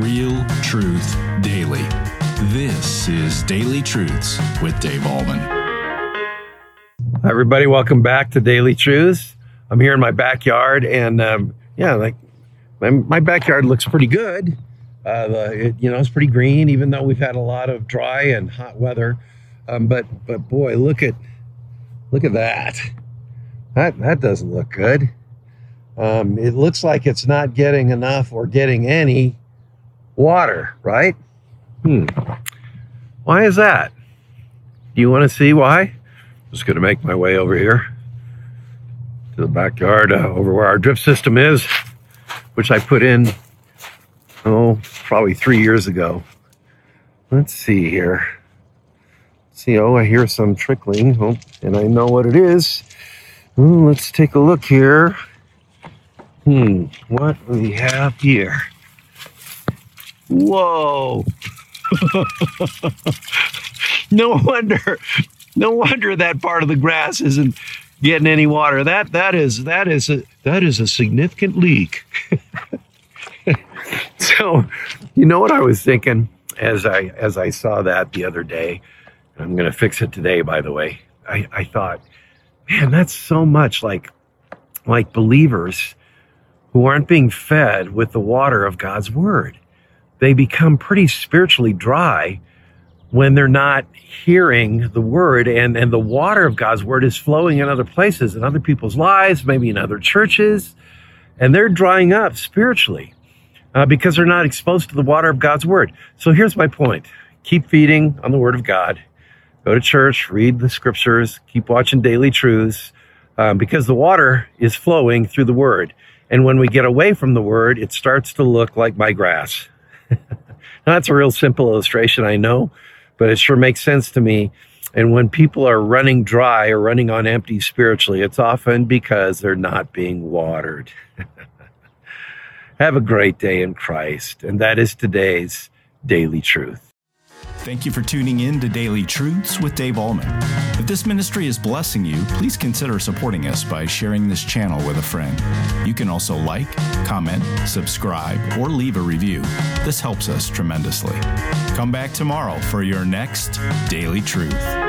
Real truth daily. This is Daily Truths with Dave Ahlman. Hi, everybody. Welcome back to Daily Truths. I'm here in my backyard, and um, yeah, like my, my backyard looks pretty good. Uh, it, you know, it's pretty green, even though we've had a lot of dry and hot weather. Um, but but boy, look at look at that. That that doesn't look good. Um, it looks like it's not getting enough or getting any water, right? Hmm. Why is that? Do you want to see why? I'm just going to make my way over here to the backyard, uh, over where our drip system is, which I put in, oh, probably three years ago. Let's see here. See, oh, I hear some trickling, oh, and I know what it is. Let's take a look here. Hmm, what do we have here? Whoa! no wonder, no wonder that part of the grass isn't getting any water. That that is that is a that is a significant leak. so, you know what I was thinking as I as I saw that the other day. I'm going to fix it today, by the way. I, I thought, man, that's so much like like believers who aren't being fed with the water of God's word. They become pretty spiritually dry when they're not hearing the word and, and the water of God's word is flowing in other places, in other people's lives, maybe in other churches, and they're drying up spiritually uh, because they're not exposed to the water of God's word. So here's my point. Keep feeding on the word of God. Go to church, read the scriptures, keep watching daily truths, um, because the water is flowing through the word. And when we get away from the word, it starts to look like my grass. That's a real simple illustration, I know, but it sure makes sense to me. And when people are running dry or running on empty spiritually, it's often because they're not being watered. Have a great day in Christ. And that is today's daily truth. Thank you for tuning in to Daily Truths with Dave Ahlman. If this ministry is blessing you, please consider supporting us by sharing this channel with a friend. You can also like, comment, subscribe, or leave a review. This helps us tremendously. Come back tomorrow for your next Daily Truth.